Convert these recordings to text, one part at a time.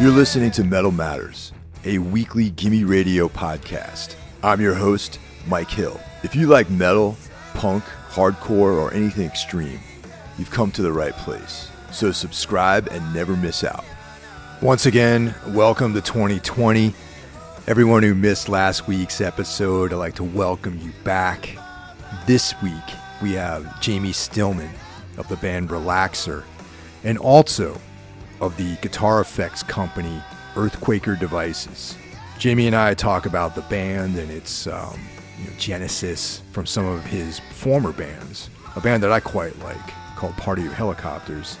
You're listening to Metal Matters, a weekly Gimme Radio podcast. I'm your host, Mike Hill. If you like metal, punk, hardcore, or anything extreme, you've come to the right place. So subscribe and never miss out. Once again, welcome to 2020. Everyone who missed last week's episode, I'd like to welcome you back. This week, we have Jamie Stillman of the band Relaxer and also of the guitar effects company Earthquaker Devices. Jamie and I talk about the band and its um, you know, genesis from some of his former bands, a band that I quite like called Party of Helicopters,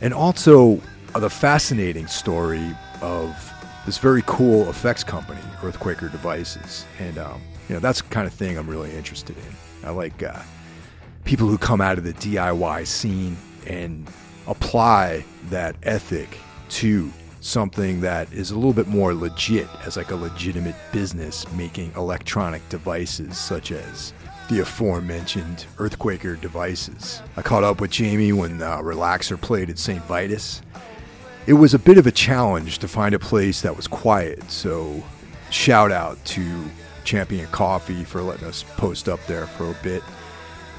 and also uh, the fascinating story of this very cool effects company, Earthquaker Devices, and um, you know that's the kind of thing I'm really interested in. I like uh, people who come out of the DIY scene and apply that ethic to something that is a little bit more legit as like a legitimate business making electronic devices such as the aforementioned Earthquaker devices. I caught up with Jamie when uh, Relaxer played at St. Vitus. It was a bit of a challenge to find a place that was quiet, so shout out to Champion Coffee for letting us post up there for a bit.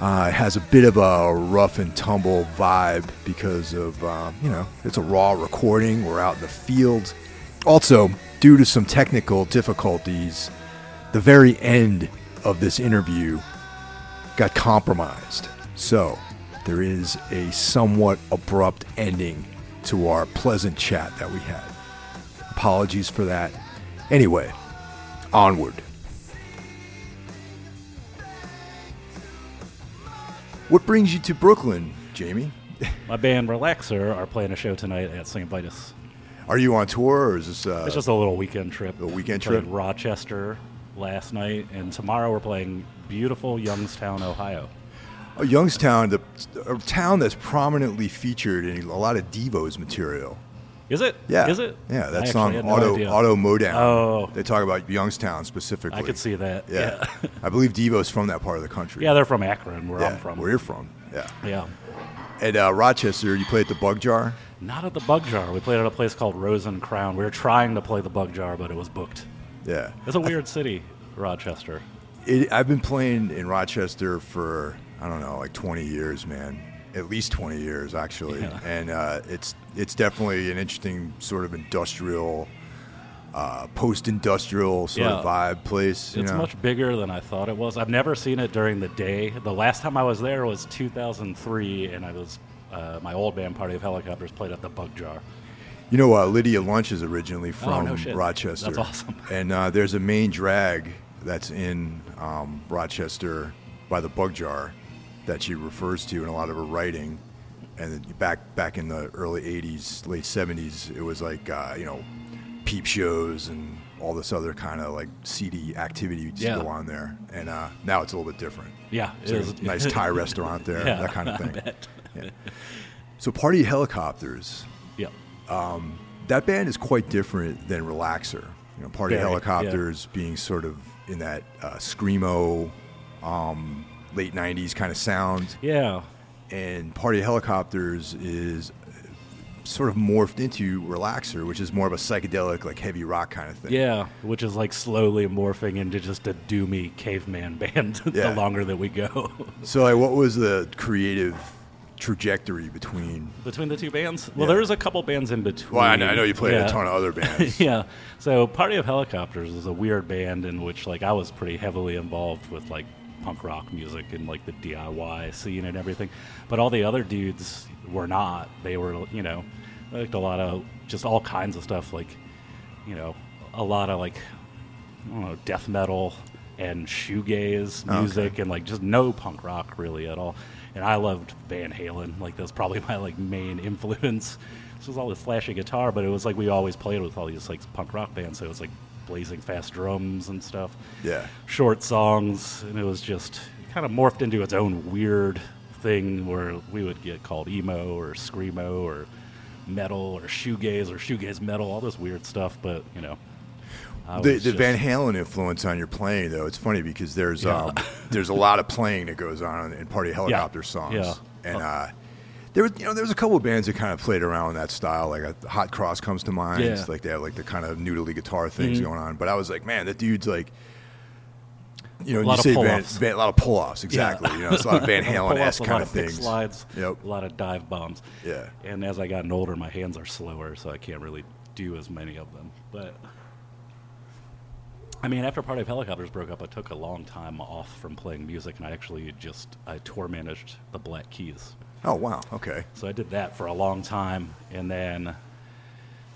Uh, it has a bit of a rough and tumble vibe because of, uh, you know, it's a raw recording. We're out in the field. Also, due to some technical difficulties, the very end of this interview got compromised. So, there is a somewhat abrupt ending to our pleasant chat that we had. Apologies for that. Anyway, onward. What brings you to Brooklyn, Jamie? My band Relaxer are playing a show tonight at St. Vitus. Are you on tour or is this uh, It's just a little weekend trip. A weekend We trip? Rochester last night, and tomorrow we're playing beautiful Youngstown, Ohio. oh, Youngstown, the, a town that's prominently featured in a lot of Devo's material? Is it? Yeah, Is it? Yeah, I that's actually on had no Auto. Auto Modown. Oh. they talk about Youngstown specifically. I could see that. Yeah, Yeah. I believe Devo's from that part of the country. Yeah, they're from Akron, where yeah, I'm from. Where you're from? Yeah. Yeah. At uh, Rochester, you play at the Bug Jar. Not at the Bug Jar. We played at a place called Rose and Crown. We were trying to play the Bug Jar, but it was booked. Yeah, It's a weird city, Rochester. It, I've been playing in Rochester for I don't know, like 20 years, man. At least 20 years, actually. Yeah. And uh, it's it's definitely an interesting sort of industrial, uh, post-industrial sort of vibe place. You It's know? much bigger than I thought it was. I've never seen it during the day. The last time I was there was 2003, and I was uh, my old band Party of Helicopters played at the Bug Jar. You know, uh, Lydia Lunch is originally from Oh, no. Rochester. That's awesome. And uh, there's a main drag that's in um, Rochester by the Bug Jar that she refers to in a lot of her writing. And back back in the early '80s, late '70s, it was like uh, you know, peep shows and all this other kind of like seedy activity Yeah. to go on there. And uh, now it's a little bit different. Yeah, it So is. a nice Thai restaurant there, Yeah, that kind of thing. Yeah. So, Party Helicopters, Yeah. that band is quite different than Relaxer. You know, Party Very, Helicopters being sort of in that uh, screamo, um, late '90s kind of sound, Yeah. and Party of Helicopters is sort of morphed into Relaxer, which is more of a psychedelic, like heavy rock kind of thing. Yeah, which is like slowly morphing into just a doomy caveman band Yeah. the longer that we go. So, like, what was the creative trajectory between? Between the two bands? Well, Yeah. was a couple bands in between. Well, I know, I know you played Yeah. a ton of other bands. yeah. So Party of Helicopters is a weird band in which like I was pretty heavily involved with like punk rock music and like the DIY scene and everything. But all the other dudes were not. They were, you know, liked a lot of just all kinds of stuff like, you know, a lot of like I don't know, death metal and shoegaze oh, Okay. music and like just no punk rock really at all. And I loved Van Halen. Like that's probably my like main influence. This was all the flashy guitar, but it was like we always played with all these like punk rock bands, so it was like blazing fast drums and stuff. Yeah. Short songs, and it was just kind of morphed into its own weird thing where we would get called emo or screamo or metal or shoegaze or shoegaze metal, all this weird stuff. But you know, The, the Van Halen influence on your playing, though, it's funny because there's Yeah. um, there's a lot of playing that goes on in Party Helicopter songs, yeah. and uh, There was, you know, there was a couple of bands that kind of played around with that style. Like a Hot Cross comes to mind. Yeah. Like they have like the kind of noodly guitar things Mhm. going on. But I was like, man, that dude's like, you know, A you lot of say Van, pull-offs. Van, a lot of pull-offs. Exactly. You know, it's a lot of Van Halen Pull-offs, esque kind of things. Slides. Yep. A lot of dive bombs. Yeah. And as I gotten older, my hands are slower, so I can't really do as many of them. But I mean, after Party of Helicopters broke up, I took a long time off from playing music, and I actually just I tour managed the Black Keys. Oh wow. Okay. So I did that for a long time, and then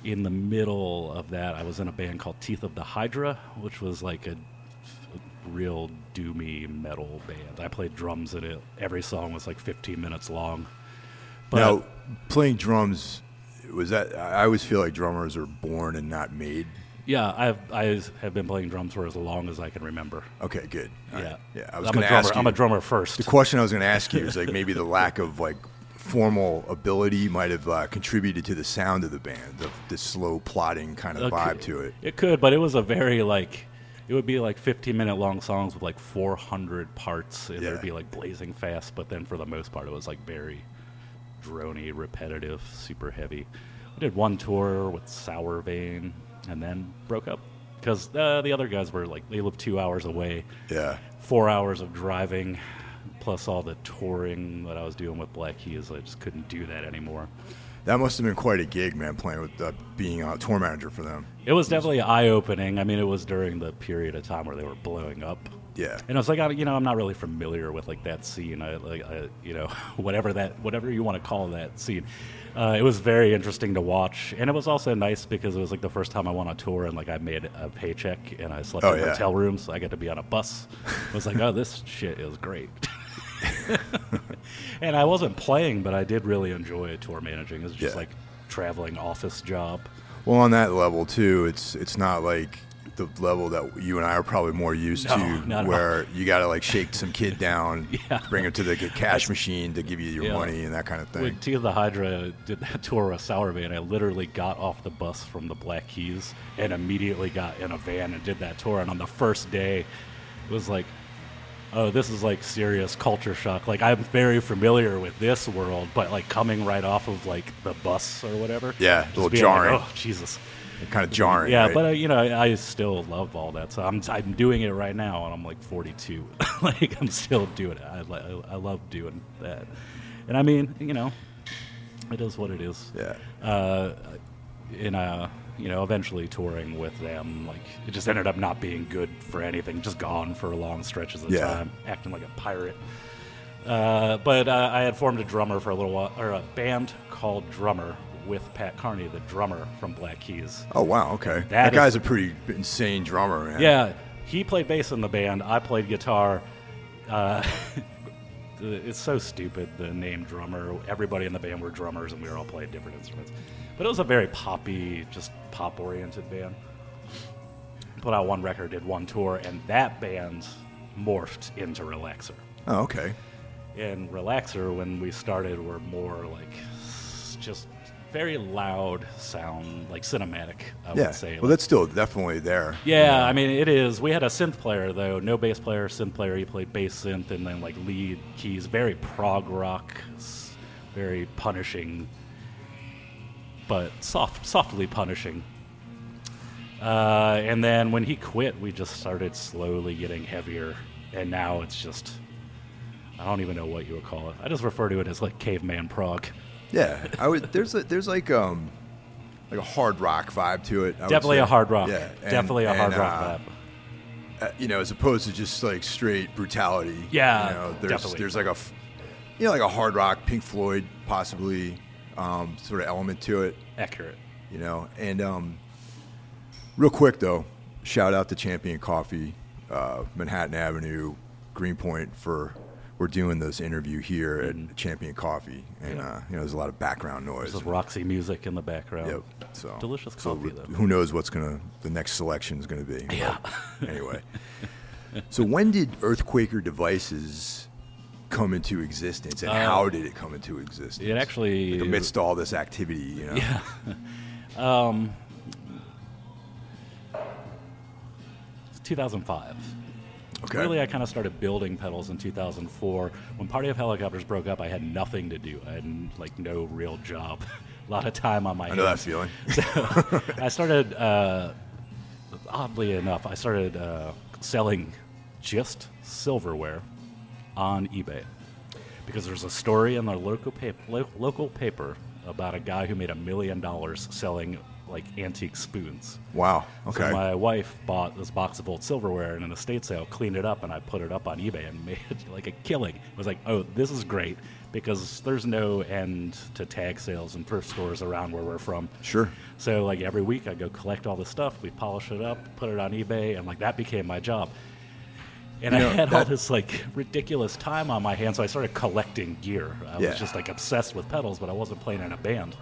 in the middle of that, I was in a band called Teeth of the Hydra, which was like a, a real doomy metal band. I played drums in it. Every song was like 15 minutes long. But now, playing drums was that? I always feel like drummers are born and not made. Yeah, I've I have been playing drums for as long as I can remember. Okay, good. All right. Yeah, Yeah. I was I'm going a to drummer. ask you. I'm a drummer first. The question I was going to ask you is like maybe the lack of like formal ability might have uh, contributed to the sound of the band, the, the slow plodding kind of vibe to it. It could, but it was a very like it would be like 15 minute long songs with like 400 parts, and Yeah. they'd be like blazing fast. But then for the most part, it was like very drony, repetitive, super heavy. We did one tour with Sour Vein, and then broke up because uh, the other guys were like they lived two hours away, Yeah. four hours of driving. Plus all the touring that I was doing with Black Keys, I just couldn't do that anymore. That must have been quite a gig, man, playing with uh, being a tour manager for them. It was definitely eye opening. I mean, it was during the period of time where they were blowing up. Yeah. And I was like, I, you know, I'm not really familiar with like that scene. I like, I, you know, whatever that, whatever you want to call that scene. Uh, it was very interesting to watch, and it was also nice because it was like the first time I went on tour and like I made a paycheck and I slept Oh, in yeah. hotel rooms. So I got to be on a bus. I was like, oh, this shit is great. and I wasn't playing, but I did really enjoy tour managing. It was just Yeah. like traveling office job. Well, on that level too, it's it's not like the level that you and I are probably more used No, to, where you got to like shake some kid down, Yeah. bring him to the cash machine to give you your Yeah. money and that kind of thing. When Teeth of the Hydra did that tour with Sour Vein, I literally got off the bus from the Black Keys and immediately got in a van and did that tour. And on the first day, it was like, oh, this is like serious culture shock. Like I'm very familiar with this world, but like coming right off of like the bus or whatever. Yeah, a little jarring. Like, oh, Jesus. Kind of jarring. Yeah, right? but uh, you know, I, I still love all that. So I'm I'm doing it right now, and I'm like 42. like I'm still doing it. I, li- I love doing that, and I mean, you know, it is what it is. yeah. Uh, in a you know, eventually touring with them, like it just ended up not being good for anything. Just gone for long stretches of Yeah. time, acting like a pirate. Uh, but uh, I had formed a drummer for a little while, or a band called Drummer with Pat Carney, the drummer from Black Keys. Oh wow, okay. That, That is- guy's a pretty insane drummer, man. Yeah, he played bass in the band. I played guitar. Uh, it's so stupid the name drummer. Everybody in the band were drummers, and we were all playing different instruments. But it was a very poppy, just pop-oriented band. Put out one record, did one tour, and that band morphed into Relaxer. Oh, okay. And Relaxer, when we started, were more like just very loud sound, like cinematic. I Yeah. would say. Well, that's still definitely there. Yeah, I mean it is. We had a synth player though, no bass player, synth player. He played bass synth and then like lead keys, very prog rock, very punishing, but soft, softly punishing. Uh, and then when he quit, we just started slowly getting heavier, and now it's just. I don't even know what you would call it. I just refer to it as like caveman prog. Yeah, I would. There's a, there's like um like a hard rock vibe to it. I Definitely a hard rock. Yeah, and- Definitely a and, hard rock uh, vibe. uh, you know, as opposed to just like straight brutality. Yeah, you know, there's definitely. there's like a you know, like a hard rock, Pink Floyd, possibly, um, sort of element to it. Accurate. You know, and um, real quick though, shout out to Champion Coffee, uh, Manhattan Avenue, Greenpoint for. We're doing this interview here at Champion Coffee, and Mm-hmm. Yeah. uh, you know there's a lot of background noise. There's Roxy music in the background. Yep. So Delicious so coffee, though. Who knows what's gonna the next selection is gonna be? Yeah. Anyway, so when did Earthquaker devices come into existence, and Uh, how did it come into existence? It actually like amidst all this activity, you know. Yeah. um, it's 2005. Okay. Really, I kind of started building pedals in 2004. When Party of Helicopters broke up, I had nothing to do. I had like no real job, a lot of time on my I know that feeling. So I started, uh, oddly enough, I started uh, selling just silverware on eBay because there's a story in the local paper, lo- local paper about a guy who made a million dollars selling like antique spoons. Wow. So Okay. my wife bought this box of old silverware in an estate sale, cleaned it up, and I put it up on eBay and made like a killing. I was like, oh, this is great because there's no end to tag sales and thrift stores around where we're from. Sure. So like every week I go collect all the stuff, we polish it up, put it on eBay, and like that became my job. And You I know, had all this like ridiculous time on my hands, so I started collecting gear. I Yeah. was just like obsessed with pedals, but I wasn't playing in a band.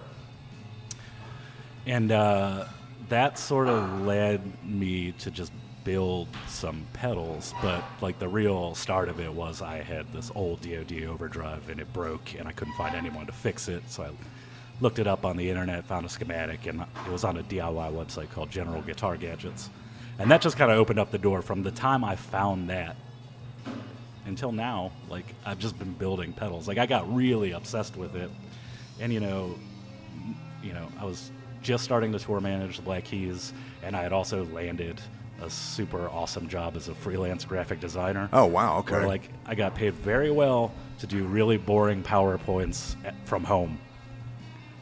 And uh, that sort of led me to just build some pedals. But like the real start of it was I had this old DoD overdrive and it broke, and I couldn't find anyone to fix it. So I looked it up on the internet, found a schematic, and it was on a DIY website called General Guitar Gadgets. And that just kind of opened up the door. From the time I found that until now, like I've just been building pedals. Like I got really obsessed with it, and you know, you know, I was just starting to tour manage the Black Keys, and I had also landed a super awesome job as a freelance graphic designer. Oh wow. Okay. Where like I got paid very well to do really boring powerpoints at, from home.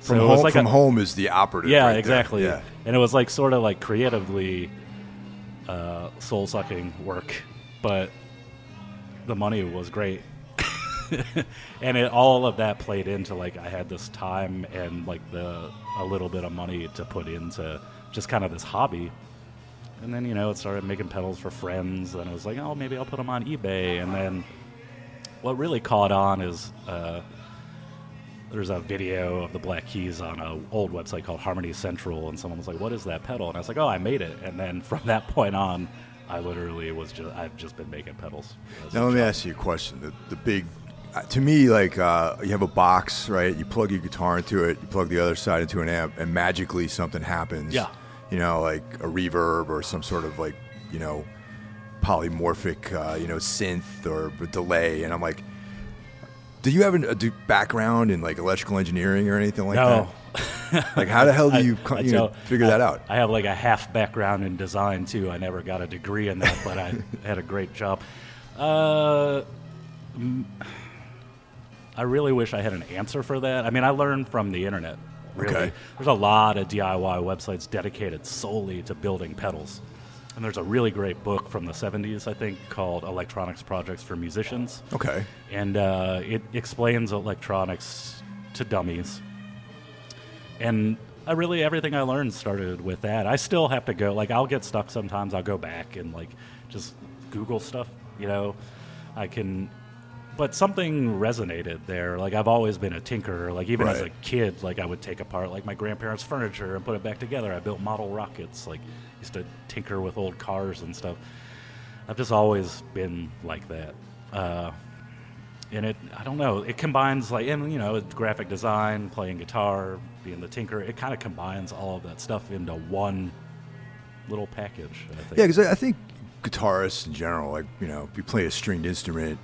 from So it was home, like from a- home is the operative. yeah, right exactly. Yeah. And it was like sort of like creatively uh, soul sucking work, but the money was great. and it, all of that played into like I had this time and like the a little bit of money to put into just kind of this hobby. And then you know it started making pedals for friends, and I was like, oh, maybe I'll put them on eBay. And then what really caught on is uh, there's a video of the Black Keys on an old website called Harmony Central, and someone was like, "What is that pedal?" And I was like, "Oh, I made it." And then from that point on, I literally was just I've just been making pedals. Now let me ask you a question. The, the big, to me, like uh, you have a box, right? You plug your guitar into it, you plug the other side into an amp, and magically something happens. Yeah. You know, like a reverb or some sort of like, you know, polymorphic, uh, you know, synth or delay, and I'm like, do you have an, a do background in like electrical engineering or anything like No. that? Like, how the hell do you, I you know, figure I- that out? I have like a half background in design too. I never got a degree in that, but I had a great job. Uh, mm, I really wish I had an answer for that. I mean, I learned from the internet. Really, Okay. there's a lot of DIY websites dedicated solely to building pedals. And there's a really great book from the 70s, I think, called Electronics Projects for Musicians Okay. and uh, it explains electronics to dummies. And I really everything I learned started with that. I still have to go like I'll get stuck sometimes. I'll go back and like just Google stuff. You know, I can. But something resonated there. Like I've always been a tinkerer. Like even as a kid, like I would take apart like my grandparents' furniture and put it back together. I built model rockets. Like used to tinker with old cars and stuff. I've just always been like that. Uh, and it i don't know it combines like and you know graphic design playing guitar being the tinker it kind of combines all of that stuff into one little package i think Yeah, because I I think guitarists in general, like you know, if you play a stringed instrument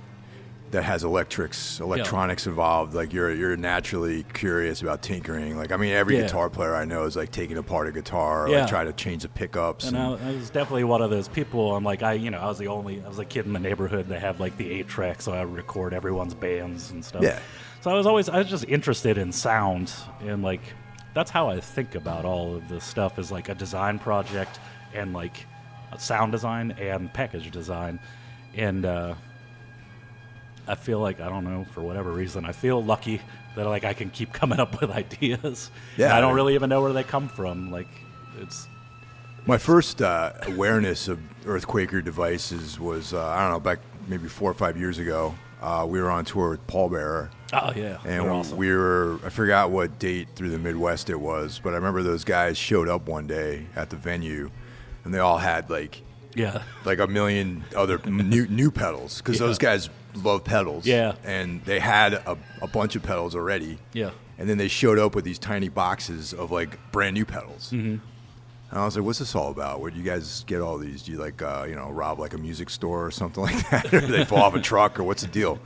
that has electrics, electronics involved, like you're you're naturally curious about tinkering. Like I mean, every Yeah. guitar player I know is like taking apart a guitar, Yeah. like trying to change the pickups. and I, I was definitely one of those people. I'm like, I, you know, I was the only, I was a kid in the neighborhood that had like the eight track, so I would record everyone's bands and stuff. Yeah. So I was always, I was just interested in sound, and like, that's how I think about all of this stuff is like a design project and like sound design and package design, and uh, I feel like I don't know for whatever reason I feel lucky that like I can keep coming up with ideas. Yeah, I don't really even know where they come from. Like, it's My first uh, awareness of Earthquaker devices was uh, I don't know back maybe four or five years ago. Uh, we were on tour with Pallbearer. oh yeah, And they're awesome. we were, I forgot what date through the Midwest it was, but I remember those guys showed up one day at the venue and they all had like yeah. like a million other new new pedals because Yeah. those guys love pedals. Yeah. and they had a, a bunch of pedals already. Yeah. and then they showed up with these tiny boxes of like brand new pedals. Mm-hmm. And I was like, "What's this all about? Where do you guys get all these? Do you like, uh, you know, rob like a music store or something like that, or they fall off a truck, or what's the deal?"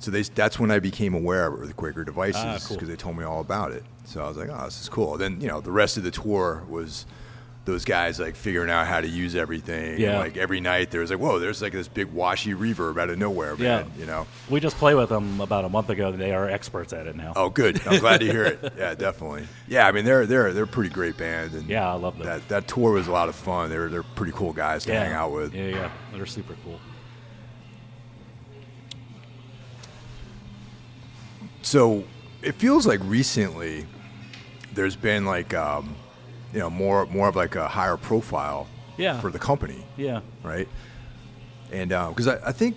So they, that's when I became aware of the Earthquaker devices Ah, because cool. they told me all about it. So I was like, "Oh, this is cool." Then you know, the rest of the tour was those guys like figuring out how to use everything. And, Yeah. like every night, there was like, "Whoa, there's like this big washy reverb out of nowhere, man. Yeah. You know. We just play with them about a month ago. They are experts at it now. Oh, good. I'm glad to hear it. Yeah, definitely. Yeah, I mean they're they're they're a pretty great band, and Yeah, I love them. that that tour was a lot of fun. They're they're pretty cool guys to yeah. hang out with. Yeah, yeah, they're super cool. So it feels like recently there's been like um, you know more more of like a higher profile Yeah. for the company, Yeah, right? And because I, I think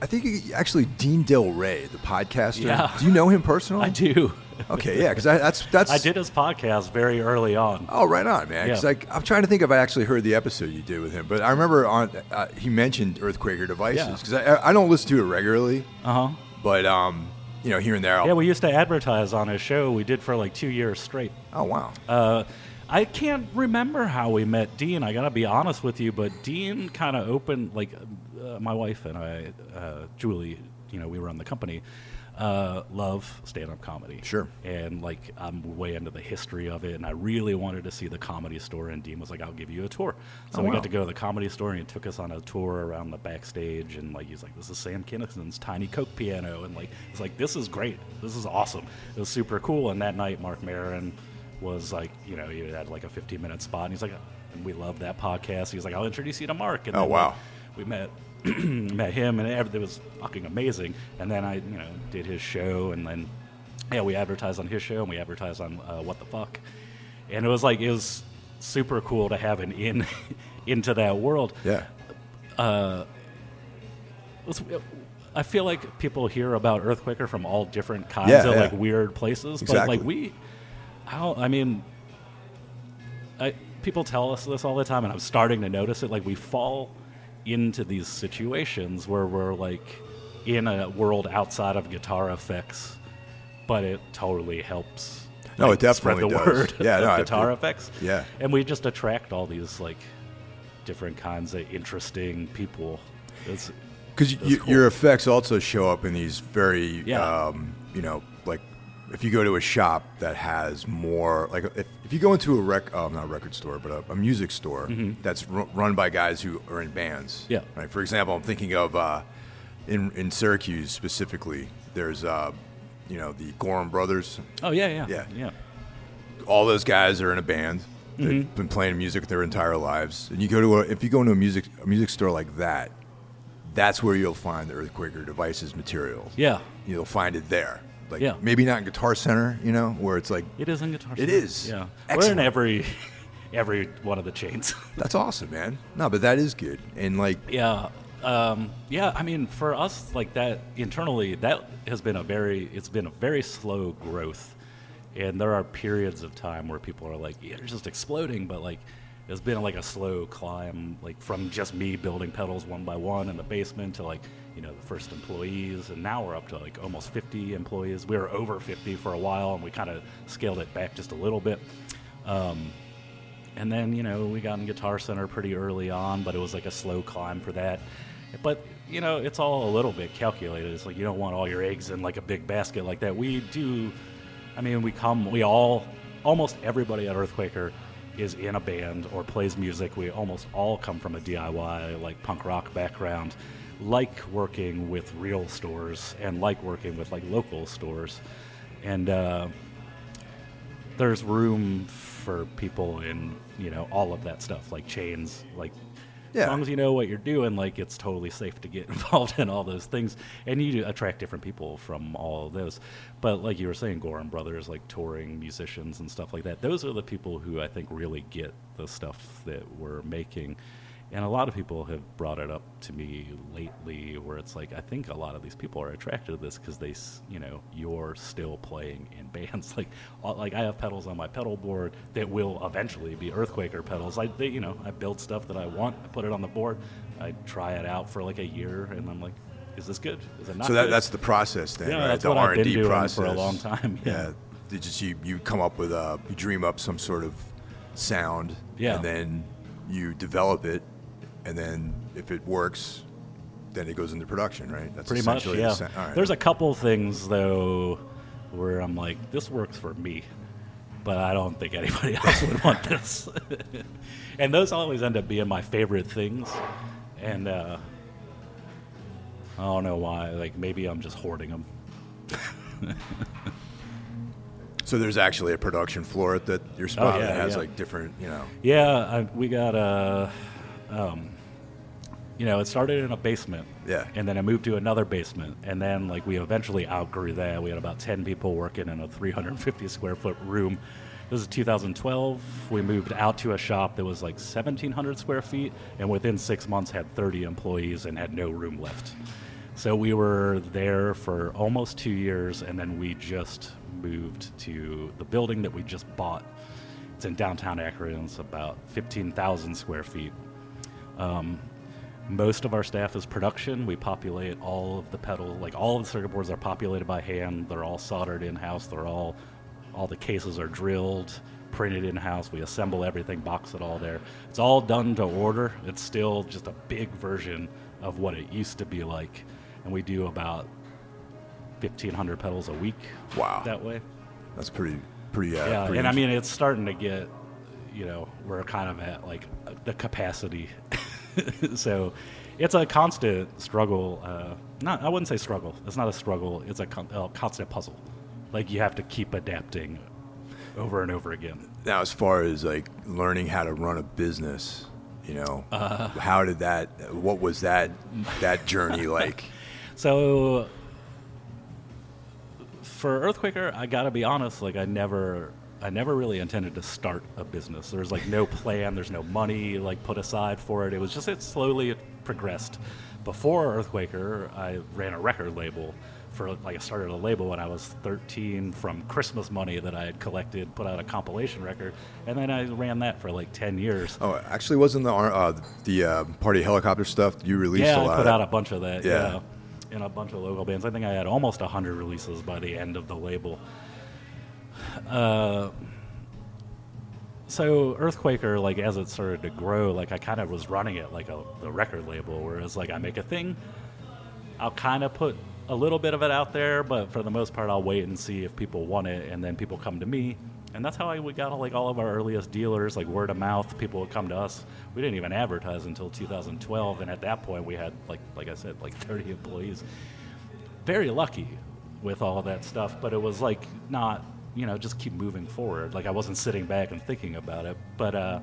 I think actually Dean Delray, the podcaster. Yeah. Do you know him personally? I do. Okay, yeah, because that's that's I did his podcast very early on. Oh, right on, man. Yeah. like, I'm trying to think if I actually heard the episode you did with him, but I remember on uh, he mentioned Earthquaker devices Yeah. because I, I don't listen to it regularly, Uh huh. but um, you know, here and there. I'll, Yeah, we used to advertise on his show. We did for like two years straight. oh wow. Uh, I can't remember how we met Dean. I gotta be honest with you, but Dean kind of opened like uh, my wife and I, uh, Julie. You know, we run the company. Uh, love stand-up comedy. Sure. And like, I'm way into the history of it, and I really wanted to see the comedy store. And Dean was like, "I'll give you a tour." So Oh, we wow. got to go to the comedy store, and he took us on a tour around the backstage. And like, he's like, "This is Sam Kinison's tiny Coke piano," and like, it's like, "This is great. This is awesome. It was super cool." And that night, Marc Maron was like, you know, he had like a 15 minute spot, and he's like, and we love that podcast. He's like, I'll introduce you to Marc. And Oh, wow. like, we met met him, and everything was fucking amazing. And then I, you know, did his show, and then yeah, we advertised on his show, and we advertised on uh, What the Fuck, and it was like it was super cool to have an in into that world. Yeah. It's- I feel like people hear about Earthquaker from all different kinds Yeah, of yeah. like weird places, Exactly. but like we, how I mean, I, people tell us this all the time, and I'm starting to notice it. Like we fall into these situations where we're like in a world outside of guitar effects, but it totally helps. No, like, it spread definitely the does. word Yeah, no, I- guitar it- effects. yeah. and we just attract all these like different kinds of interesting people. Because you, cool. your effects also show up in these very, Yeah. um, you know, if you go to a shop that has more, like if, if you go into a rec, oh, not a record store, but a, a music store that's ru- run by guys who are in bands. Mm-hmm. Yeah. Right. For example, I'm thinking of uh, in in Syracuse specifically. There's, uh, you know, the Gorham Brothers. oh yeah, yeah, Yeah. yeah. all those guys are in a band. They've Mm-hmm. been playing music their entire lives. And you go to a, if you go into a music a music store like that, that's where you'll find the Earthquaker Devices material. Yeah. You'll find it there. Like Yeah. maybe not in Guitar Center, you know, where it's like It is in Guitar Center. It is. Yeah. We're in every every one of the chains. that's awesome, man. No, but that is good. And like yeah. Um, yeah, I mean, for us, like that internally, that has been a very, it's been a very slow growth, and there are periods of time where people are like, yeah, they're just exploding, but like, it's been like a slow climb, like from just me building pedals one by one in the basement to like, you know, the first employees, and now we're up to like almost 50 employees. We were over 50 for a while, and we kind of scaled it back just a little bit. Um, and then you know we got in guitar center pretty early on but it was like a slow climb for that. But you know it's all a little bit calculated. It's like you don't want all your eggs in like a big basket like that. We do i mean we come we all almost everybody at earthquaker is in a band or plays music. We almost all come from a diy like punk rock background like working with real stores and like working with like local stores. And uh, there's room for people in you know all of that stuff like chains like Yeah. as long as you know what you're doing like it's totally safe to get involved in all those things. And you attract different people from all of those. But like you were saying Gorham brothers like touring musicians and stuff like that those are the people who i think really get the stuff that we're making and a lot of people have brought it up to me lately where it's like i think a lot of these people are attracted to this because they you know you're still playing in bands like like i have pedals on my pedal board that will eventually be earthquaker pedals i they, you know i build stuff that i want i put it on the board i try it out for like a year and i'm like is this good is it not so that, good? that's the process then, Yeah, right? that's the what R&D been doing for a process. long time, yeah. They just you, you come up with a you dream up some sort of sound, Yeah. and then you develop it, and then if it works, then it goes into production, right? That's Pretty much, the yeah. all right. There's a couple things though where I'm like, this works for me, but I don't think anybody else would want this. and those always end up being my favorite things, and uh, I don't know why. Like maybe I'm just hoarding them. so there's actually a production floor at that your spot Oh, yeah, that has yeah. like different, you know. Yeah, I, we got a. Um, you know, it started in a basement. Yeah. And then it moved to another basement, and then like we eventually outgrew that. We had about ten people working in a 350 square foot room. This is 2012. We moved out to a shop that was like 1,700 square feet, and within six months had 30 employees and had no room left. So we were there for almost two years, and then we just moved to the building that we just bought. It's in downtown Akron. It's about 15,000 square feet. Um, most of our staff is production. We populate all of the pedal, like all of the circuit boards are populated by hand. They're all soldered in house. They're all, all the cases are drilled, printed in house. We assemble everything, box it all there. It's all done to order. It's still just a big version of what it used to be like, and we do about 1,500 pedals a week. Wow. that way. That's pretty, pretty. Uh, Yeah, pretty and I mean it's starting to get, you know, we're kind of at like the capacity, so it's a constant struggle. Uh, not, I wouldn't say struggle. It's not a struggle. It's a, con- a constant puzzle. Like you have to keep adapting over and over again. now as far as like learning how to run a business you know Uh. how did that what was that that journey like So for Earthquaker, I gotta be honest. Like I never, I never really intended to start a business. There's like no plan. There's no money like put aside for it. It was just it slowly progressed. Before Earthquaker, I ran a record label. For like I started a label when I was 13 from Christmas money that I had collected, put out a compilation record, and then I ran that for like 10 years. oh actually wasn't the uh, the uh, party helicopter stuff you released yeah, a lot I put out a bunch of that. Yeah. Yeah. in a bunch of local bands. I think I had almost hundred releases by the end of the label. Uh, so Earthquaker, like as it started to grow, like I kind of was running it like a the record label, whereas like I make a thing, I'll kind of put a little bit of it out there, but for the most part, I'll wait and see if people want it, and then people come to me, and that's how I, we got like all of our earliest dealers, like word of mouth. People would come to us. We didn't even advertise until 2012, and at that point, we had like like I said, like 30 employees. Very lucky with all of that stuff, but it was like not you know just keep moving forward. Like I wasn't sitting back and thinking about it, but uh,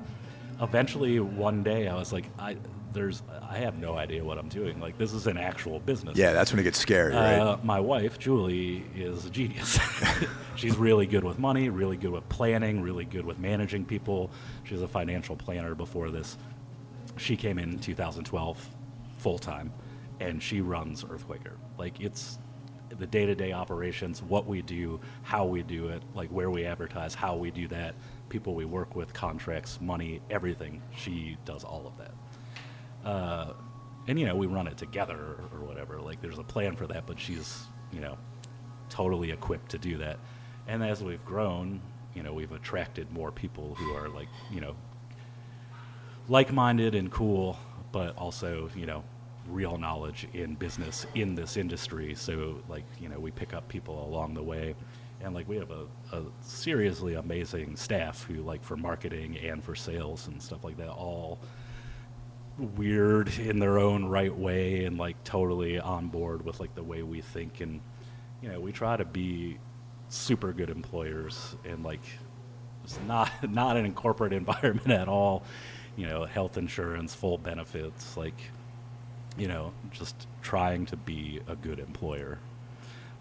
eventually one day I was like I. There's, I have no idea what I'm doing. Like, this is an actual business. yeah that's when it gets scary right Uh, my wife, Julie, is a genius. She's really good with money, really good with planning, really good with managing people. She's a financial planner before this. She came in 2012 full time, and she runs Earthquaker. Like, it's the day to day operations, what we do, how we do it, like where we advertise, how we do that, people we work with, contracts, money, everything. She does all of that uh, and you know we run it together or, or whatever. Like there's a plan for that, but she's you know totally equipped to do that. And as we've grown, you know we've attracted more people who are like you know like-minded and cool, but also you know real knowledge in business in this industry. So like you know we pick up people along the way. And like we have a, a seriously amazing staff who like for marketing and for sales and stuff like that all weird in their own right way and like totally on board with like the way we think and you know we try to be super good employers and like it's not not an corporate environment at all you know health insurance full benefits like you know just trying to be a good employer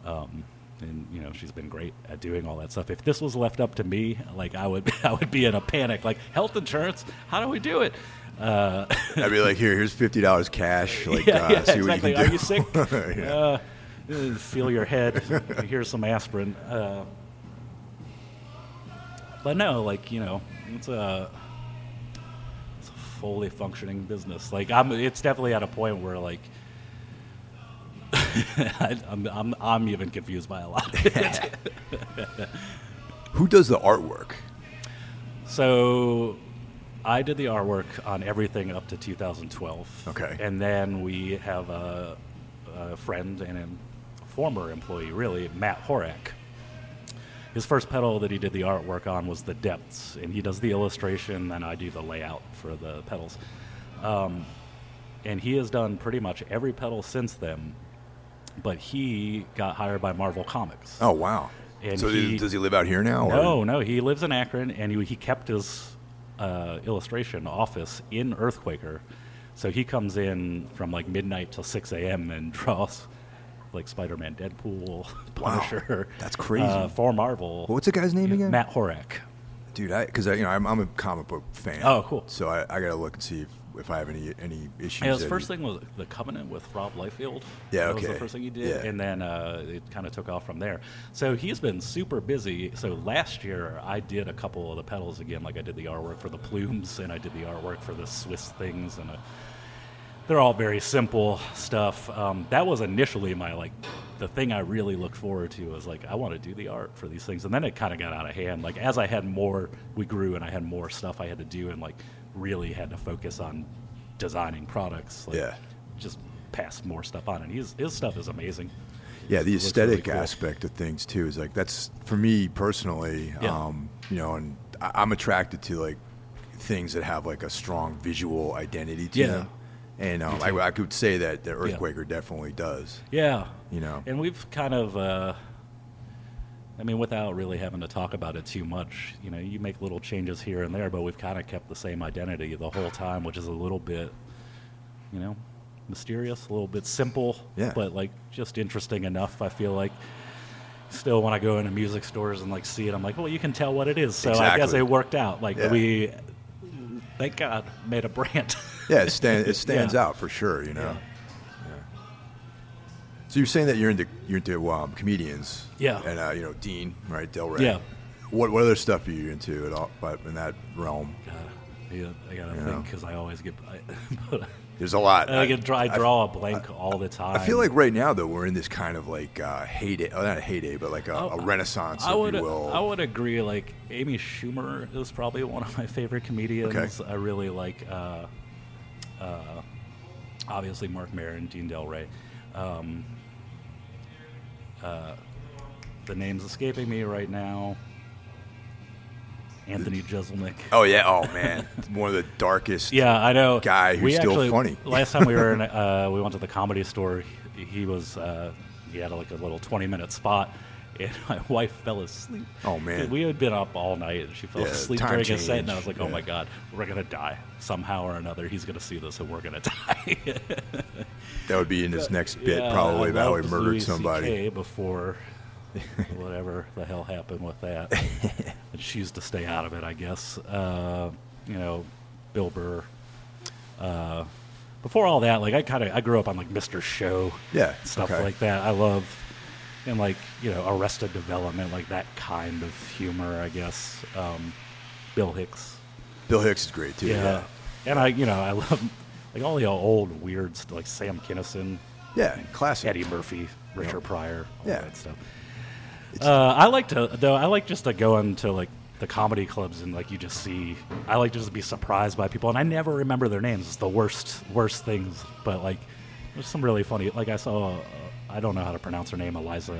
um, and you know she's been great at doing all that stuff if this was left up to me like i would i would be in a panic like health insurance how do we do it uh, i'd be like here here's $50 cash like yeah, uh, yeah, see exactly. what you can do Are you sick? Yeah. uh, uh, feel your head. Here's some aspirin. Uh, but no, like you know, it's a fully functioning business. Like I'm, it's definitely at a point where like. I, I'm, I'm I'm even confused by a lot. of it. who does the artwork So I did the artwork on everything up to 2012. Okay. And then we have a, a friend and a former employee, really, Matt Horak. His first pedal that he did the artwork on was the Depths, and he does the illustration, and I do the layout for the pedals. Um, and he has done pretty much every pedal since then, but he got hired by Marvel Comics. Oh wow. And so he- does he live out here now? or- No, no, he lives in Akron, and he, he kept his uh, illustration office in Earthquaker. So he comes in from like midnight till 6 a.m. and draws like Spider-Man, Deadpool, Punisher. that's crazy. Uh, for Marvel. What's the guy's name again? Matt Horak. Dude, I because I, you know I'm, I'm a comic book fan. Oh, cool. So I, I gotta look and see if, if I have any any issues. Yeah, his first he- thing was the Covenant with Rob Liefeld. Yeah, that was okay. the first thing he did, Yeah. and then uh, it kind of took off from there. So he's been super busy. So last year I did a couple of the pedals again, like I did the artwork for the plumes, and I did the artwork for the Swiss things, and uh they're all very simple stuff. Um, that was initially my like the thing I really looked forward to was like I want to do the art for these things, and then it kind of got out of hand. Like as I had more, we grew, and I had more stuff I had to do, and like really had to focus on designing products. Like, Yeah. just pass more stuff on, and his his stuff is amazing. Yeah, the looks really aesthetic cool. aspect of things too is like that's for me personally. Yeah. Um, you know, and I'm attracted to like things that have like a strong visual identity to Yeah. them. And um, I. I could say that the Earthquaker definitely does. Yeah. You know. And we've kind of, uh, I mean, without really having to talk about it too much, you know, you make little changes here and there, but we've kind of kept the same identity the whole time, which is a little bit, you know, mysterious, a little bit simple, Yeah. but like just interesting enough. I feel like still when I go into music stores and like see it, I'm like, well, you can tell what it is. So I guess Exactly. it worked out. Like Yeah. we, thank God, made a brand. Yeah, it, stand, it stands Yeah. out for sure. You know. Yeah. Yeah. So you're saying that you're into you're into um, comedians. Yeah. And uh, you know Dean, right? Delray. Yeah. What what other stuff are you into at all? But in that realm, God, yeah, I gotta You think because I always get. I, there's a lot. I, get, I draw a blank all the time. I feel like right now though we're in this kind of like uh, heyday, oh, not a heyday, but like a, Oh, renaissance, I if would, you will. I would agree. Like Amy Schumer is probably one of my favorite comedians. Okay. I really like. Uh, uh, obviously, Marc Maron, Dean Delray. Um, uh, the name's escaping me right now. Anthony Jeselnik. oh yeah, oh man, one of the darkest. Yeah, I know. guy who's we still actually, funny. last time we were in, uh, we went to the comedy store. He, he was, uh, he had like a little twenty-minute spot, and my wife fell asleep. Oh, man. we had been up all night, and she fell Yeah, asleep during a set, and I was like, "Oh yeah. my god, we're gonna die somehow or another. He's gonna see this, and we're gonna die." That would be in his next bit Yeah, probably about how he murdered Louis somebody. Before whatever the hell happened with that. and choose to stay out of it, I guess. Uh, you know, Bill Burr. Uh, before all that, like I kind of I grew up on like Mr. Show, Yeah, stuff okay. like that. I love and like you know Arrested Development, like that kind of humor, I guess. Um, Bill Hicks, Bill Hicks is great too. yeah. Yeah, and I you know I love like all the old weird st- like Sam Kinison, yeah, classic. Eddie Murphy, Richard Yeah. Pryor, all Yeah. that stuff. Uh, I like to though. I like just to go into like the comedy clubs and like you just see. I like to just be surprised by people, and I never remember their names. It's the worst, worst things. But like, there's some really funny. Like I saw. I don't know how to pronounce her name, Iliza.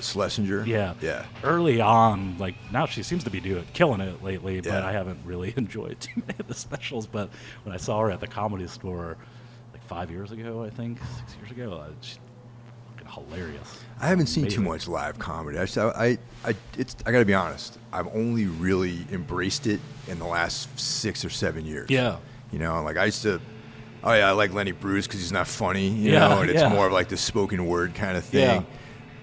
Shlesinger. Yeah, yeah. Early on, like now she seems to be doing killing it lately, yeah. but I haven't really enjoyed too many of the specials. But when I saw her at the comedy store, like five years ago, I think six years ago, uh, she's fucking hilarious. I haven't seen too much live comedy. I, just, I, I, I, it's, I got to be honest. I've only really embraced it in the last six or seven years. Yeah. You know, like I used to. Oh yeah, I like Lenny Bruce because he's not funny. You Yeah, know, and it's yeah. more of like the spoken word kind of thing. Yeah.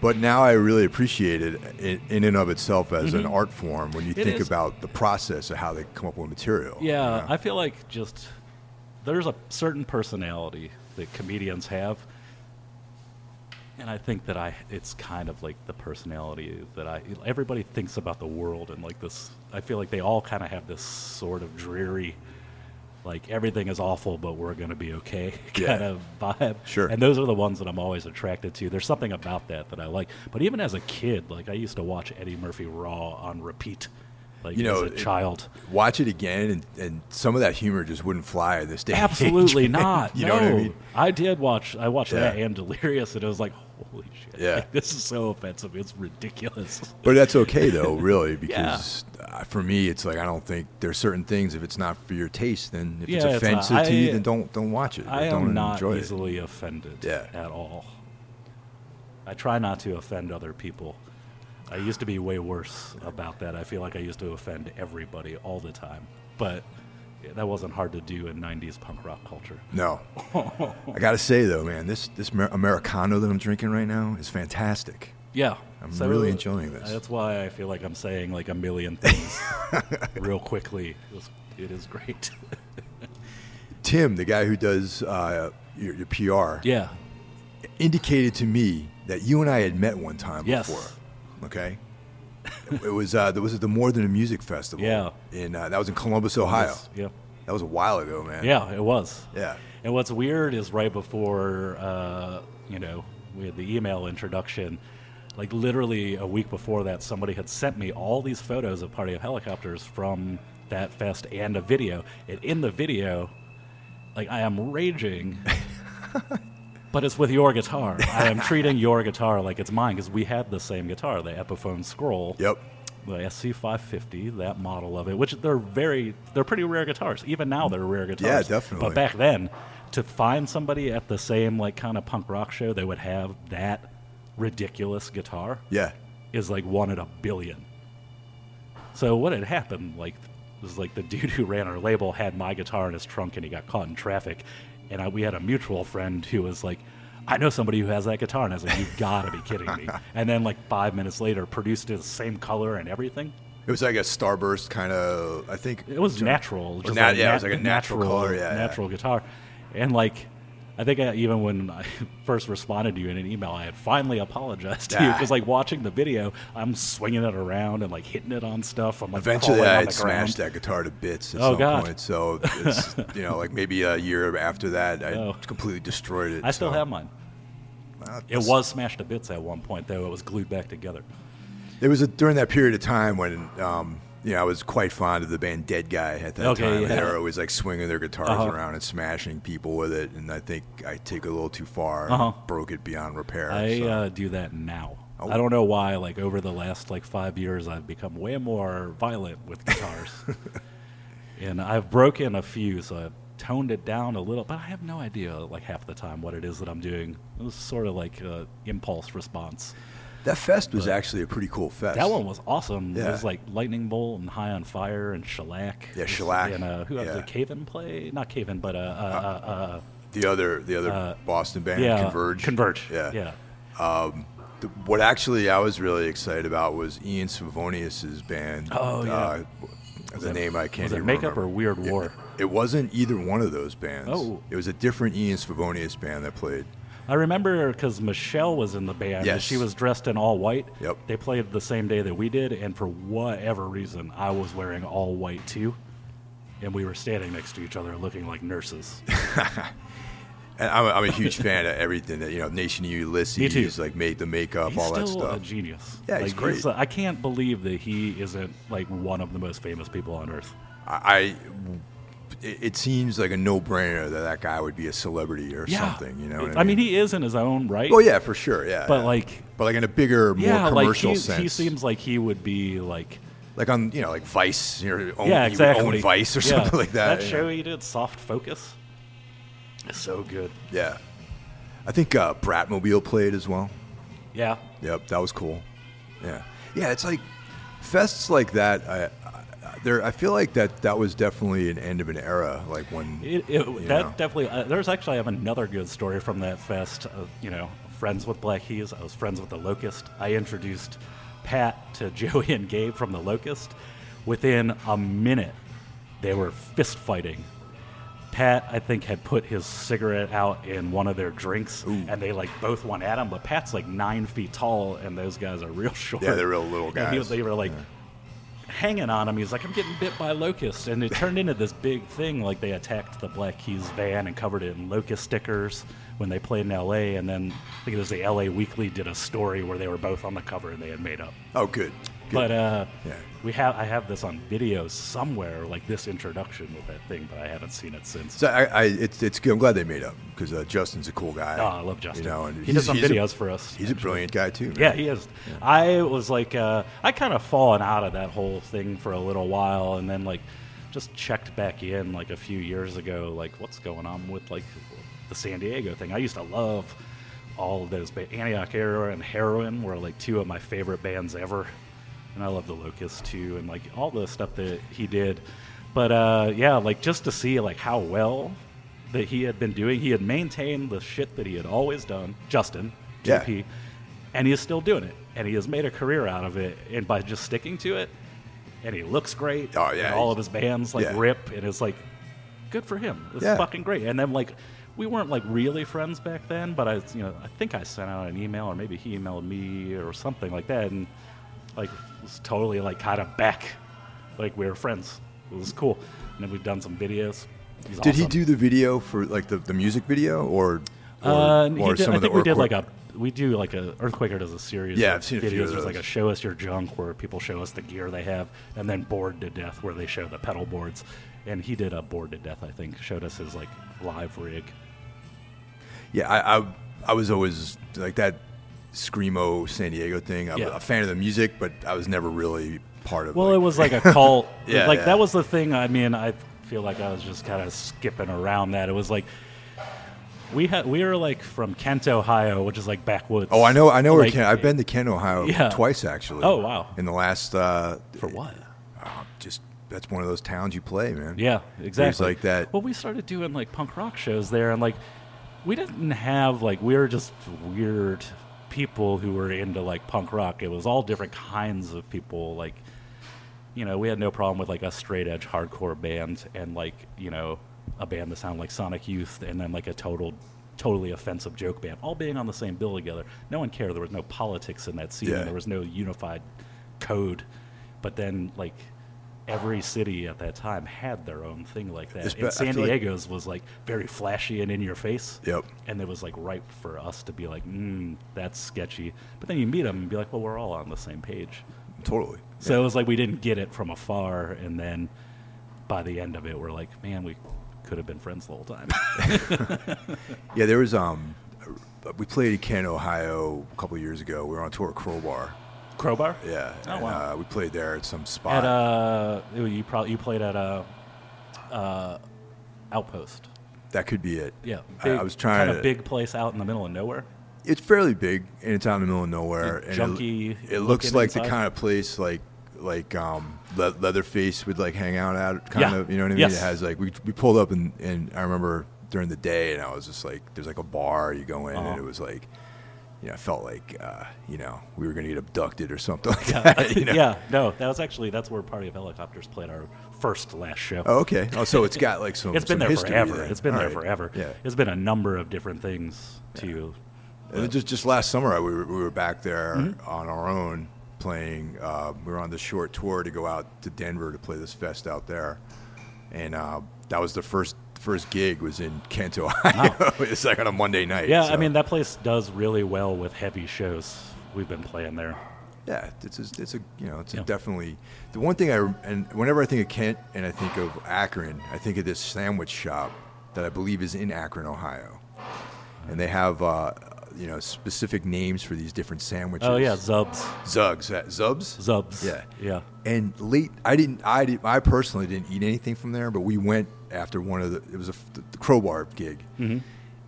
But now I really appreciate it in, in and of itself as an art form when you Mm-hmm. It think is. about the process of how they come up with material. you Yeah, know? I feel like just there's a certain personality that comedians have, and I think that I it's kind of like the personality that I everybody thinks about the world and like this. I feel like they all kind of have this sort of dreary. Like everything is awful, but we're going to be okay Yeah. kind of vibe. Sure. And those are the ones that I'm always attracted to. There's something about that that I like. But even as a kid, like I used to watch Eddie Murphy Raw on repeat like You know, as a it- child. Watch it again, and, and some of that humor just wouldn't fly this day. Absolutely not. You no. know what I mean? I did watch. I watched that and Delirious, and it was like, holy shit! Yeah. like, this is so offensive. It's ridiculous. But that's okay though, really, because uh, for me, it's like I don't think there's certain things. If it's not for your taste, then if Yeah, it's it's offensive to you, then don't don't watch it. I don't am not enjoy it. easily offended Yeah. at all. I try not to offend other people. I used to be way worse about that. I feel like I used to offend everybody all the time. But that wasn't hard to do in 90s punk rock culture. No, I gotta say though, man, this this Americano that I'm drinking right now is fantastic. Yeah. I'm really enjoying this. That's why I feel like I'm saying like a million things real quickly. It, was, it is great. Tim, the guy who does uh, your, your PR, yeah. indicated to me that you and I had met one time Yes. before. Okay. It was uh, there was the More Than a Music Festival. Yeah. In uh, that was in Columbus, Ohio. Yes, Yeah. That was a while ago, man. Yeah, it was. Yeah. And what's weird is right before, uh, you know, we had the email introduction, like literally a week before that, somebody had sent me all these photos of Party of Helicopters from that fest and a video. And in the video, like I am raging, but it's with your guitar. I am treating your guitar like it's mine because we had the same guitar, the Epiphone Scroll Yep. the SC550, that model of it, which they're very, they're pretty rare guitars. Even now, they're rare guitars. Yeah, definitely. But back then, to find somebody at the same like kind of punk rock show that would have that ridiculous guitar Yeah. is like one in a billion. So what had happened, like, was like the dude who ran our label had my guitar in his trunk and he got caught in traffic, and I, we had a mutual friend who was like. I know somebody who has that guitar, and I was like, you've gotta be kidding me!" And then, like five minutes later, produced it the same color and everything. It was like a starburst kind of. I think It was natural, just nat- like yeah, it was like a natural color, yeah, yeah. natural guitar, and like I think I, even when I first responded to you in an email, I had finally apologized to you Ah. because like watching the video, I'm swinging it around and like hitting it on stuff. I'm like Eventually, I had smashed that guitar to bits at Oh, some God. point. So it's you know like maybe a year after that, I Oh. completely destroyed it. I still so, have mine. well, It was smashed to bits at one point, though. It was glued back together. It was a, during that period of time when um, you know I was quite fond of the band Dead Guy at that Okay, time. yeah. They were always like swinging their guitars Uh-huh. around and smashing people with it, and I think I took it a little too far, Uh-huh. broke it beyond repair. I so. uh, do that now. Oh. I don't know why. Like over the last like five years, I've become way more violent with guitars, and I've broken a few, so I've toned it down a little. But I have no idea, like half the time, what it is that I'm doing. It was sort of like a impulse response. That fest was actually a pretty cool fest. That one was awesome. Yeah. It was like Lightning Bolt and High on Fire and Shellac. Yeah, Shellac. And uh, who else? Yeah. Did Cave In play? Not Cave In, but uh, uh, uh, uh, the other the other uh, Boston band, yeah, Converge. Converge. Yeah. yeah. The- what actually I was really excited about was Ian Svenonius's band. Oh, yeah. Uh, the that- name I can't was it Makeup remember. or Weird It- War? It, wasn't either one of those bands. Oh. It was a different Ian Svenonius band that played. I remember because Michelle was in the band. and Yes. She was dressed in all white. Yep. They played the same day that we did, and for whatever reason, I was wearing all white too. And we were standing next to each other looking like nurses. And I'm a, I'm a huge fan of everything that you know. Nation of Ulysses, Me too. like made the makeup, He's all that stuff. a genius. Yeah, he's Like, great. uh, I can't believe that he isn't like one of the most famous people on earth. I, I- it, it seems like a no-brainer that that guy would be a celebrity or Yeah. something. You know, what I, I mean, mean, he is in his own right. well, yeah, for sure, yeah. But yeah. like, but like in a bigger, more yeah, like commercial he, sense. he seems like he would be like. like on you know like Vice, you know, own, yeah, exactly. own Vice or Yeah. something like that. That show know. he did, Soft Focus, is so good. yeah. I think uh, Bratmobile played as well. Yeah, Yep, that was cool. Yeah, yeah. It's like fests like that. I, there, I feel like that that was definitely an end of an era. Like when It, it, that know. definitely. Uh, there's actually I have another good story from that fest. Uh, you know, friends with Black Keys. I was friends with the Locust. I introduced Pat to Joey and Gabe from the Locust. Within a minute, they were fist fighting. Pat, I think, had put his cigarette out in one of their drinks, and they like both went at him. But Pat's like nine feet tall, and those guys are real short. Yeah, they're real little And he- guys. they were like hanging on him. He's like, I'm getting bit by locusts. And it turned into this big thing. Like they attacked the Black Keys van and covered it in locust stickers when they played in LA. And then I think it was the LA Weekly did a story where they were both on the cover and they had made up. oh, good. But uh, Yeah. we have I have this on video somewhere, like this introduction with that thing, but I haven't seen it since. So I, I it's it's good. I'm glad they made up because uh, Justin's a cool guy. Oh, I love Justin. You know, and he does some he's a- videos for us. He's a brilliant guy too. man. Yeah, he is. I was like, uh, I kind of fallen out of that whole thing for a little while, and then like just checked back in like a few years ago, like what's going on with like the San Diego thing. I used to love all of those. Ba- Antioch Arrow and Heroin were like two of my favorite bands ever, and I love the Locust too, and like all the stuff that he did. But uh, yeah, like just to see like how well that he had been doing, he had maintained the shit that he had always done. Justin, Yeah. JP, and he is still doing it, and he has made a career out of it, and by just sticking to it, and he looks great. Oh, yeah, and all of his bands like yeah. rip, and it's like good for him. It's Yeah. fucking great. And then like we weren't like really friends back then, but I you know I think I sent out an email or maybe he emailed me or something like that, and like was totally like kind of back, like we were friends. It was cool. And then we've done some videos. He's Did he do the video for like the, the music video or or, Uh, or did, I think we did like a we do like a Earthquaker does a series. Yeah, of I've seen videos. There's like a show us your junk where people show us the gear they have, and then bored to death where they show the pedal boards. And he did a bored to death, I think, showed us his like live rig. Yeah, I, I I was always like that screamo San Diego thing. I'm Yeah. a fan of the music, but I was never really part of. It. Well, like, it was like a cult. Yeah, like yeah. that was the thing. I mean, I feel like I was just kind of skipping around that. It was like we had we were like from Kent, Ohio, which is like backwoods. Oh, I know, I know where Kent. I've been to Kent, Ohio, Yeah. twice actually. Oh, wow. In the last uh, for what? oh, just that's one of those towns you play, man. Yeah, exactly. like that- Well, we started doing like punk rock shows there, and like we didn't have like we were just weird people who were into like punk rock. It was all different kinds of people. Like, you know, we had no problem with like a straight edge hardcore band and like you know a band that sounded like Sonic Youth, and then like a total. Totally offensive joke band, all being on the same bill together. No one cared. There was no politics in that scene. Yeah. There was no unified code. But then, like, every city at that time had their own thing like that. And San feel like- Diego's was like very flashy and in your face. Yep. And it was like ripe for us to be like, mm, that's sketchy. But then you meet them and be like, well, we're all on the same page. Totally. So it was like we didn't get it from afar, and then by the end of it, we're like, man, we could have been friends the whole time. Yeah, there was um, we played in Kent, Ohio, a couple years ago. We were on tour at Crowbar. Crowbar. Yeah. Oh, and, wow. uh, we played there at some spot. At uh, you probably you played at a uh, Outpost. that could be it. Yeah, I, I was trying kind of big place out in the middle of nowhere. It's fairly big, and it's out in the middle of nowhere. Like junky It, it looks like the kind of place like like um, Le- Leatherface would like hang out at. Kind Yeah. of, you know what I mean? Yes. It has like we we pulled up and and I remember during the day, and I was just like, there's like a bar you go in, Uh-huh. and it was like. You know, I felt like uh, you know we were gonna get abducted or something like Yeah, that. You know? yeah, no, that was actually that's where Party of Helicopters played our first last show. Oh, okay. Oh, so it's got like some. it's been some there forever. then. It's been All there right. forever. Yeah. it's been a number of different things to. And just just last summer, we were, we were back there Mm-hmm. on our own playing. Uh, we were on the short tour to go out to Denver to play this fest out there, and uh, that was the first first gig was in Kent, Ohio. it's like on a Monday night. Yeah, I mean that place does really well with heavy shows. We've been playing there. yeah, it's a, it's a you know it's a Yeah. definitely the one thing I and whenever I think of Kent and I think of Akron, I think of this sandwich shop that I believe is in Akron, Ohio, and they have. Uh, you know specific names for these different sandwiches. Oh yeah, Zubs, Zugs, uh, Zubs, Zubs. Yeah. yeah. And late, I didn't, I did, I personally didn't eat anything from there, but we went after one of the, it was a the crowbar gig, Mm-hmm.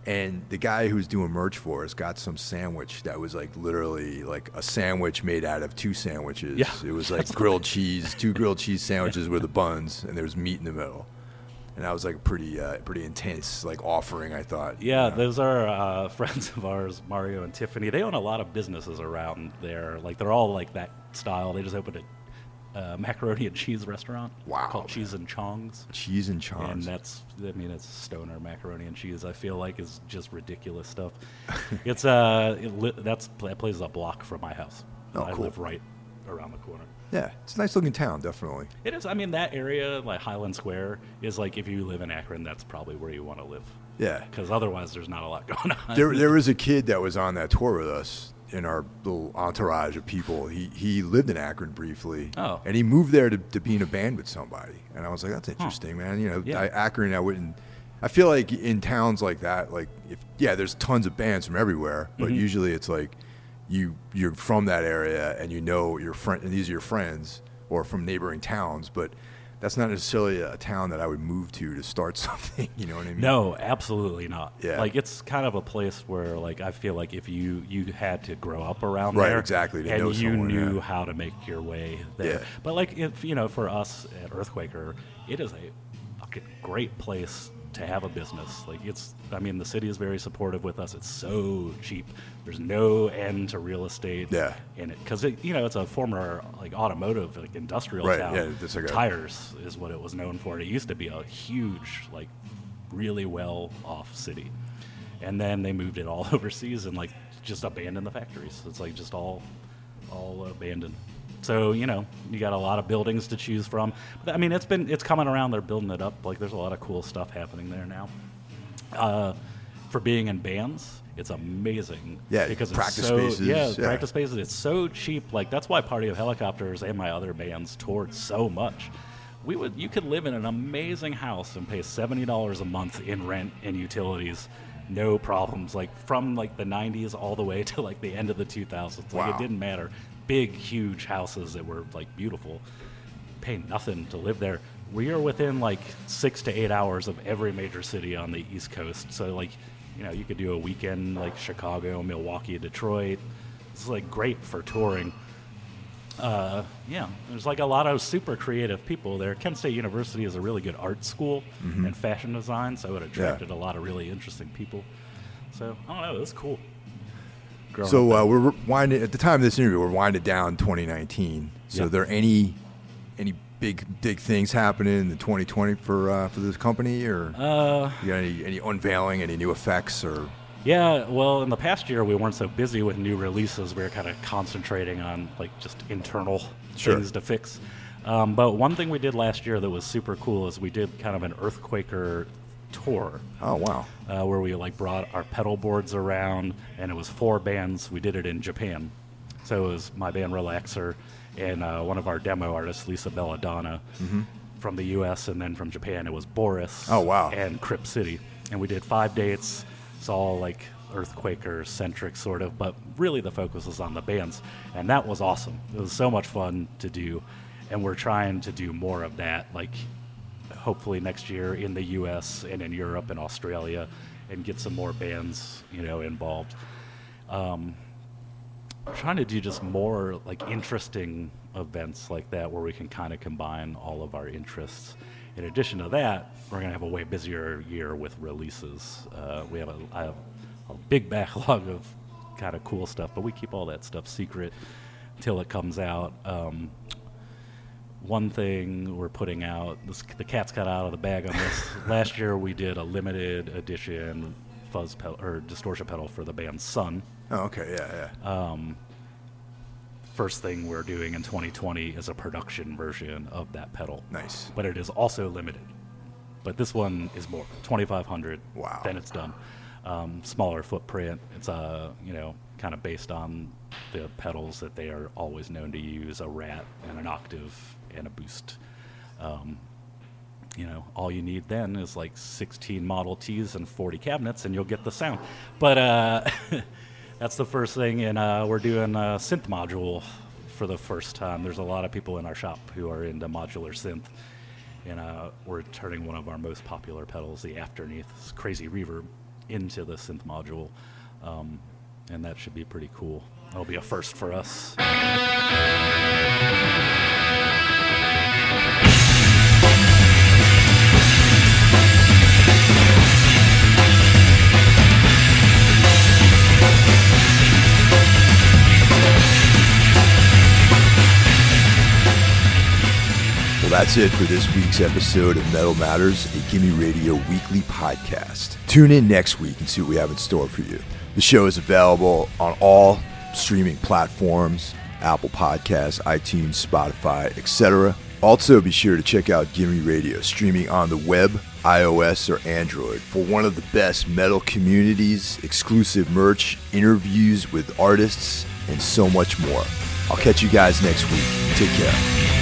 and the guy who was doing merch for us got some sandwich that was like literally like a sandwich made out of two sandwiches. Yeah. It was like grilled cheese, two grilled cheese sandwiches with the buns, and there was meat in the middle. And that was like a pretty, uh, pretty intense like offering. I thought. Yeah, you know. those are uh, friends of ours, Mario and Tiffany. They own a lot of businesses around there. Like they're all like that style. They just opened a uh, macaroni and cheese restaurant Wow, called man. Cheese and Chongs. cheese and chives. And that's, I mean, it's stoner macaroni and cheese. I feel like is just ridiculous stuff. it's uh, it li- that's that place is a block from my house. Oh, I cool. live right around the corner. yeah, it's a nice looking town, definitely. It is. I mean, that area, like Highland Square, is like if you live in Akron, that's probably where you want to live. Yeah. Because otherwise, there's not a lot going on. there, there was a kid that was on that tour with us in our little entourage of people, he, he lived in Akron briefly. Oh. And he moved there to, to be in a band with somebody. And I was like, that's interesting, man. You know, Yeah. I, Akron, I wouldn't. I feel like in towns like that, like if yeah, there's tons of bands from everywhere, but Mm-hmm. usually it's like you you're from that area and you know your friend and these are your friends or from neighboring towns, but that's not necessarily a town that I would move to to start something. You know what I mean? No, absolutely not. Yeah. Like it's kind of a place where like I feel like if you you had to grow up around Right, there, exactly, and you someone, knew yeah. how to make your way there. Yeah. But like if you know, for us at Earthquaker, it is a fucking great place to have a business. Like it's, I mean, the city is very supportive with us. It's so cheap. There's no end to real estate. Yeah. in it because it, you know, it's a former like automotive, like industrial Right, town. yeah, like Tires is what it was known for. It used to be a huge, like, really well off city. And then they moved it all overseas and like just abandoned the factories. It's like just all all abandoned. So, you know, you got a lot of buildings to choose from. But I mean, it's been it's coming around. They're building it up. Like there's a lot of cool stuff happening there now. Uh, for being in bands, it's amazing. Yeah, because practice it's so, spaces, Yeah, yeah. practice spaces. It's so cheap. Like that's why Party of Helicopters and my other bands toured so much. We would you could live in an amazing house and pay seventy dollars a month in rent and utilities, no problems. Like from like the '90s all the way to like the end of the 2000s. Like Wow. it didn't matter. Big, huge houses that were like beautiful. Pay nothing to live there. We are within like six to eight hours of every major city on the East Coast. So like, you know, you could do a weekend like Chicago, Milwaukee, Detroit. It's like great for touring. Uh, yeah, there's like a lot of super creative people there. Kent State University is a really good art school and fashion design, so it attracted a lot of really interesting people. So I don't know, it was cool. Growing So uh, we're winding at the time of this interview. We're winding down 2019. So, Yeah. are there any any big big things happening in 2020 for uh, for this company, or Uh, you got any any unveiling, any new effects, or yeah, well, in the past year, we weren't so busy with new releases. We were kind of concentrating on like just internal Sure. things to fix. Um, but one thing we did last year that was super cool is we did kind of an Earthquaker tour. oh wow, uh, where we like brought our pedal boards around, and it was four bands. We did it in Japan, so it was my band Relaxer and uh, one of our demo artists, Lisa Bella Donna, from the U.S. and then from Japan it was Boris. Mm-hmm. Oh, wow. And Crypt City, and we did five dates. It's all like Earthquaker centric sort of, but really the focus was on the bands, and that was awesome. It was so much fun to do, and we're trying to do more of that, like hopefully next year in the U.S. and in Europe and Australia, and get some more bands, you know, involved. Um, trying to do just more like interesting events like that, where we can kind of combine all of our interests. In addition to that, we're gonna have a way busier year with releases. Uh, we have a, have a big backlog of kind of cool stuff, but we keep all that stuff secret till it comes out. Um, one thing we're putting out, this, the cat's got out of the bag on this. Last year we did a limited edition fuzz pedal or distortion pedal for the band Sunn. oh okay, yeah, yeah, First thing we're doing in 2020 is a production version of that pedal. nice. But it is also limited. But this one is more 2,500. Wow. Then it's done. Um, smaller footprint. It's uh, you know kind of based on the pedals that they are always known to use: a rat and an octave and a boost. Um, you know, all you need then is like 16 Model Ts and 40 cabinets, and you'll get the sound. But uh, that's the first thing, and uh, we're doing a synth module for the first time. There's a lot of people in our shop who are into modular synth, and uh, we're turning one of our most popular pedals, the Afterneath Crazy Reverb, into the synth module, um, and that should be pretty cool. That'll be a first for us. Well, that's it for this week's episode of Metal Matters, a Gimme Radio weekly podcast. Tune in next week and see what we have in store for you. The show is available on all streaming platforms Apple Podcasts, iTunes, Spotify, etc. Also, be sure to check out Gimme Radio, streaming on the web iOS, or Android for one of the best metal communities, exclusive merch, interviews with artists, and so much more. I'll catch you guys next week. Take care.